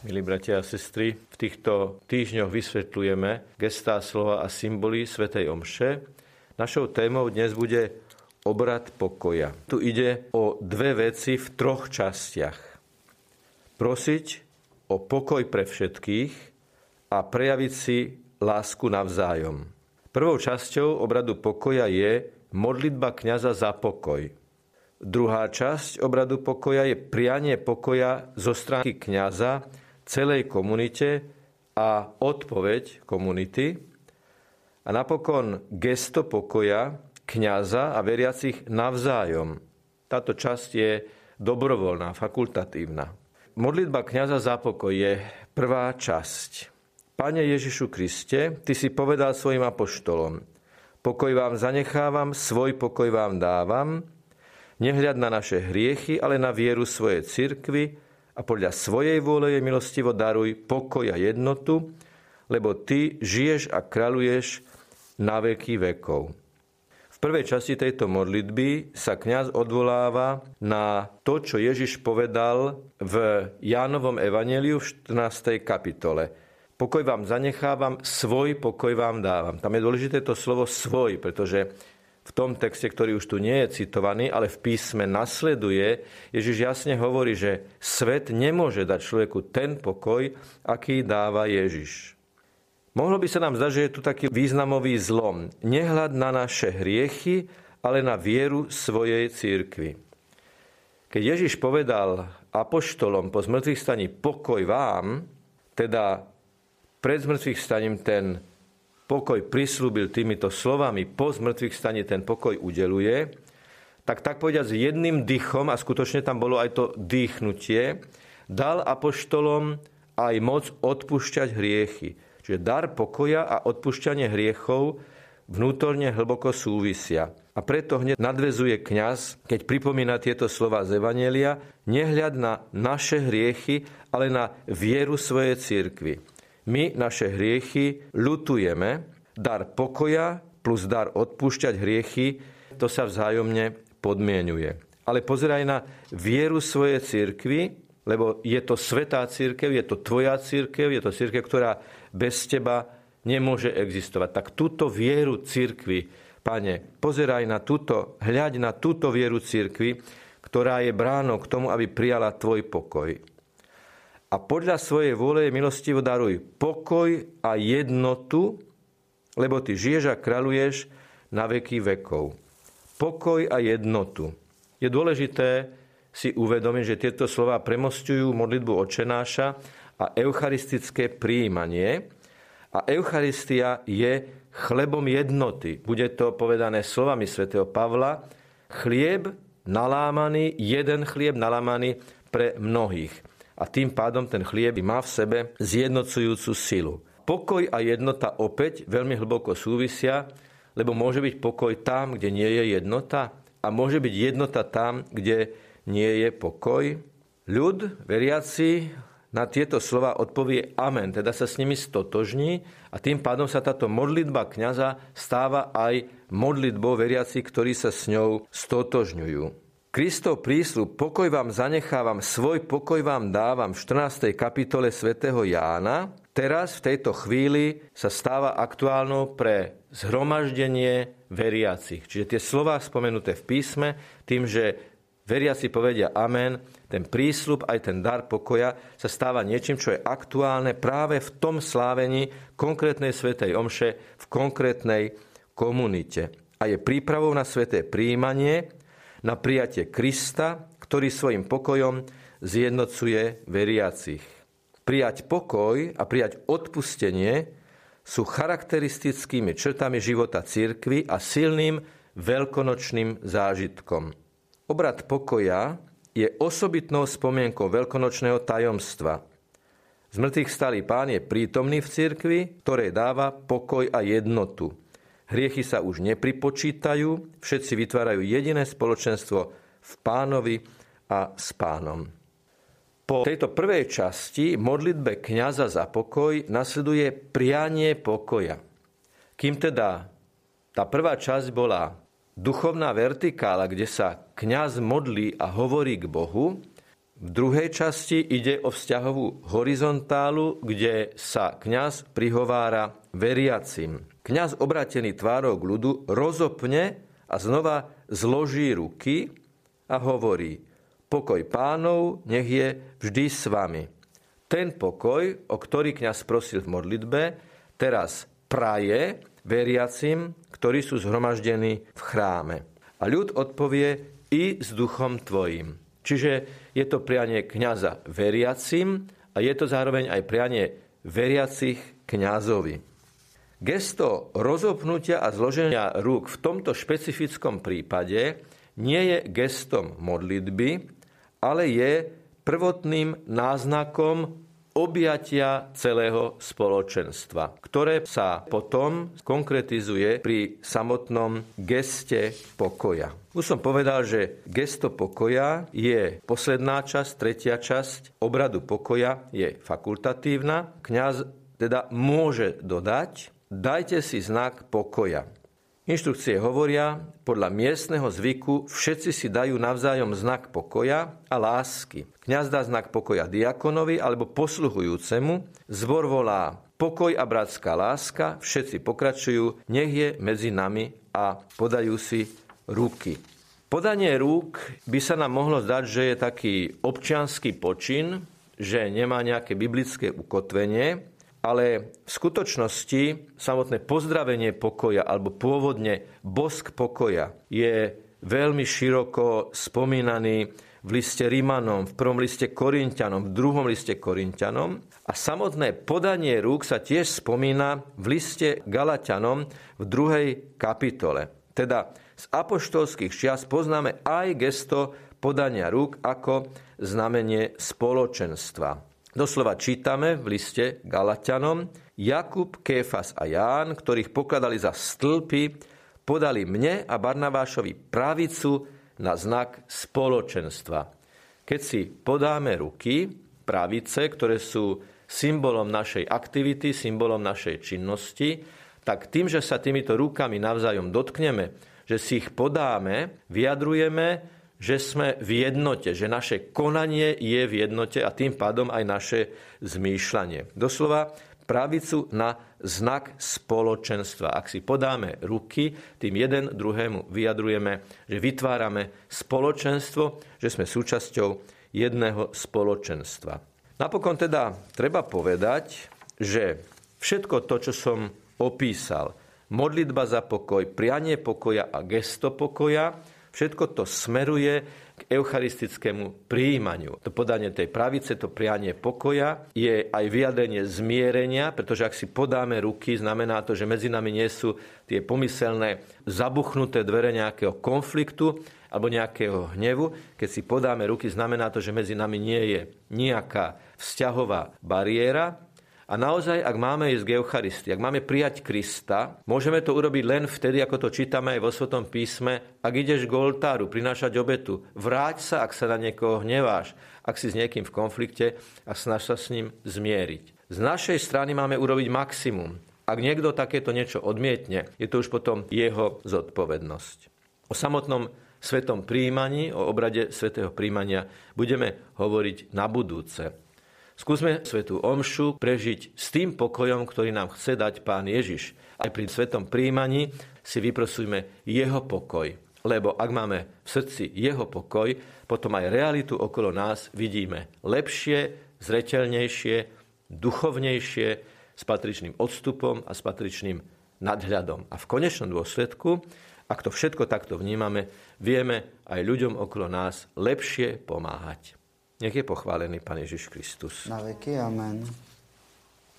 Milí bratia a sestry, v týchto týždňoch vysvetľujeme gestá slova a symboly Svetej Omše. Našou témou dnes bude obrad pokoja. Tu ide o dve veci v troch častiach. Prosiť o pokoj pre všetkých a prejaviť si lásku navzájom. Prvou časťou obradu pokoja je modlitba kňaza za pokoj. Druhá časť obradu pokoja je prianie pokoja zo strany kňaza celej komunite a odpoveď komunity. A napokon gesto pokoja kňaza a veriacich navzájom. Táto časť je dobrovoľná, fakultatívna. Modlitba kňaza za pokoj je prvá časť. Pane Ježišu Kriste, Ty si povedal svojim apoštolom, pokoj vám zanechávam, svoj pokoj vám dávam, nehľad na naše hriechy, ale na vieru svojej cirkvy, a podľa svojej vôle je milostivo daruj pokoj a jednotu, lebo ty žiješ a kráľuješ na veky vekov. V prvej časti tejto modlitby sa kňaz odvoláva na to, čo Ježiš povedal v Jánovom evaneliu v 14. kapitole. Pokoj vám zanechávam, svoj pokoj vám dávam. Tam je dôležité to slovo svoj, pretože v tom texte, ktorý už tu nie je citovaný, ale v písme nasleduje, Ježiš jasne hovorí, že svet nemôže dať človeku ten pokoj, aký dáva Ježiš. Mohlo by sa nám zdať, že je tu taký významový zlom. Nehľad na naše hriechy, ale na vieru svojej církvy. Keď Ježiš povedal apoštolom po zmrtvých staní pokoj vám, teda pred zmrtvých staním ten pokoj prislúbil týmito slovami, po zmrtvých stane ten pokoj udeluje, tak tak povediať s jedným dychom, a skutočne tam bolo aj to dýchnutie, dal apoštolom aj moc odpúšťať hriechy. Čiže dar pokoja a odpúšťanie hriechov vnútorne hlboko súvisia. A preto hneď nadvezuje kňaz, keď pripomína tieto slova z Evanelia, nehľad na naše hriechy, ale na vieru svojej cirkvi. My naše hriechy ľutujeme, dar pokoja plus dar odpúšťať hriechy, to sa vzájomne podmienuje. Ale pozeraj na vieru svojej cirkvi, lebo je to svetá církev, je to tvoja církev, je to církev, ktorá bez teba nemôže existovať. Tak túto vieru církvy, pane, pozeraj na túto, hľaď na túto vieru církvy, ktorá je bránou k tomu, aby prijala tvoj pokoj a podľa svojej vôle milostivo daruj pokoj a jednotu, lebo ty žiješ a kráľuješ na veky vekov. Pokoj a jednotu. Je dôležité si uvedomiť, že tieto slova premostujú modlitbu očenáša a eucharistické príjmanie. A Eucharistia je chlebom jednoty. Bude to povedané slovami svätého Pavla. Chlieb nalámaný, jeden chlieb nalámaný pre mnohých a tým pádom ten chlieb má v sebe zjednocujúcu silu. Pokoj a jednota opäť veľmi hlboko súvisia, lebo môže byť pokoj tam, kde nie je jednota a môže byť jednota tam, kde nie je pokoj. Ľud, veriaci, na tieto slova odpovie amen, teda sa s nimi stotožní a tým pádom sa táto modlitba kňaza stáva aj modlitbou veriaci, ktorí sa s ňou stotožňujú. Kristov prísľub, pokoj vám zanechávam, svoj pokoj vám dávam v 14. kapitole svätého Jána, teraz v tejto chvíli sa stáva aktuálnou pre zhromaždenie veriacich. Čiže tie slova spomenuté v písme, tým, že veriaci povedia amen, ten prísľub, aj ten dar pokoja sa stáva niečím, čo je aktuálne práve v tom slávení konkrétnej svetej omše v konkrétnej komunite. A je prípravou na sveté príjmanie, na prijatie Krista, ktorý svojim pokojom zjednocuje veriacich. Prijať pokoj a prijať odpustenie sú charakteristickými črtami života církvy a silným veľkonočným zážitkom. Obrad pokoja je osobitnou spomienkou veľkonočného tajomstva. Zmrtvých stálý pán je prítomný v cirkvi, ktorej dáva pokoj a jednotu. Hriechy sa už nepripočítajú, všetci vytvárajú jediné spoločenstvo v pánovi a s pánom. Po tejto prvej časti modlitbe kniaza za pokoj nasleduje prianie pokoja. Kým teda tá prvá časť bola duchovná vertikála, kde sa kňaz modlí a hovorí k Bohu, V druhej časti ide o vzťahovú horizontálu, kde sa kňaz prihovára veriacim. Kňaz obratený tvárou k ľudu rozopne a znova zloží ruky a hovorí Pokoj pánov nech je vždy s vami. Ten pokoj, o ktorý kňaz prosil v modlitbe, teraz praje veriacim, ktorí sú zhromaždení v chráme. A ľud odpovie i s duchom tvojim. Čiže je to prianie kňaza veriacim a je to zároveň aj prianie veriacich kňazovi. Gesto rozopnutia a zloženia rúk v tomto špecifickom prípade nie je gestom modlitby, ale je prvotným náznakom objatia celého spoločenstva, ktoré sa potom konkretizuje pri samotnom geste pokoja. Už som povedal, že gesto pokoja je posledná časť, tretia časť obradu pokoja je fakultatívna. Kňaz teda môže dodať, dajte si znak pokoja. Inštrukcie hovoria, podľa miestneho zvyku všetci si dajú navzájom znak pokoja a lásky. Kňaz dá znak pokoja diakonovi alebo posluhujúcemu, zbor volá pokoj a bratská láska, všetci pokračujú, nech je medzi nami a podajú si ruky. Podanie rúk by sa nám mohlo zdať, že je taký občianský počin, že nemá nejaké biblické ukotvenie, ale v skutočnosti samotné pozdravenie pokoja alebo pôvodne bosk pokoja je veľmi široko spomínaný v liste Rímanom, v prvom liste Korintianom, v druhom liste Korintianom a samotné podanie rúk sa tiež spomína v liste Galatianom v druhej kapitole. Teda z apoštolských čias poznáme aj gesto podania rúk ako znamenie spoločenstva. Doslova čítame v liste Galatianom, Jakub, Kéfas a Ján, ktorých pokladali za stĺpy, podali mne a Barnabášovi pravicu na znak spoločenstva. Keď si podáme ruky, pravice, ktoré sú symbolom našej aktivity, symbolom našej činnosti, tak tým, že sa týmito rukami navzájom dotkneme, že si ich podáme, vyjadrujeme, že sme v jednote, že naše konanie je v jednote a tým pádom aj naše zmýšľanie. Doslova pravicu na znak spoločenstva. Ak si podáme ruky, tým jeden druhému vyjadrujeme, že vytvárame spoločenstvo, že sme súčasťou jedného spoločenstva. Napokon teda treba povedať, že všetko to, čo som opísal, modlitba za pokoj, prianie pokoja a gesto pokoja, Všetko to smeruje k eucharistickému príjmaniu. To podanie tej pravice, to prianie pokoja je aj vyjadrenie zmierenia, pretože ak si podáme ruky, znamená to, že medzi nami nie sú tie pomyselné zabuchnuté dvere nejakého konfliktu alebo nejakého hnevu. Keď si podáme ruky, znamená to, že medzi nami nie je nejaká vzťahová bariéra, a naozaj, ak máme ísť k Eucharistii, ak máme prijať Krista, môžeme to urobiť len vtedy, ako to čítame aj vo Svetom písme, ak ideš k oltáru, prinášať obetu. Vráť sa, ak sa na niekoho hneváš, ak si s niekým v konflikte a snaž sa s ním zmieriť. Z našej strany máme urobiť maximum. Ak niekto takéto niečo odmietne, je to už potom jeho zodpovednosť. O samotnom svetom príjmaní, o obrade svetého príjmania budeme hovoriť na budúce. Skúsme svetú omšu prežiť s tým pokojom, ktorý nám chce dať Pán Ježiš. Aj pri svetom príjmaní si vyprosujme jeho pokoj. Lebo ak máme v srdci jeho pokoj, potom aj realitu okolo nás vidíme lepšie, zreteľnejšie, duchovnejšie, s patričným odstupom a s patričným nadhľadom. A v konečnom dôsledku, ak to všetko takto vnímame, vieme aj ľuďom okolo nás lepšie pomáhať. Nech je pochválený Pán Ježiš Kristus. Na veky, amen.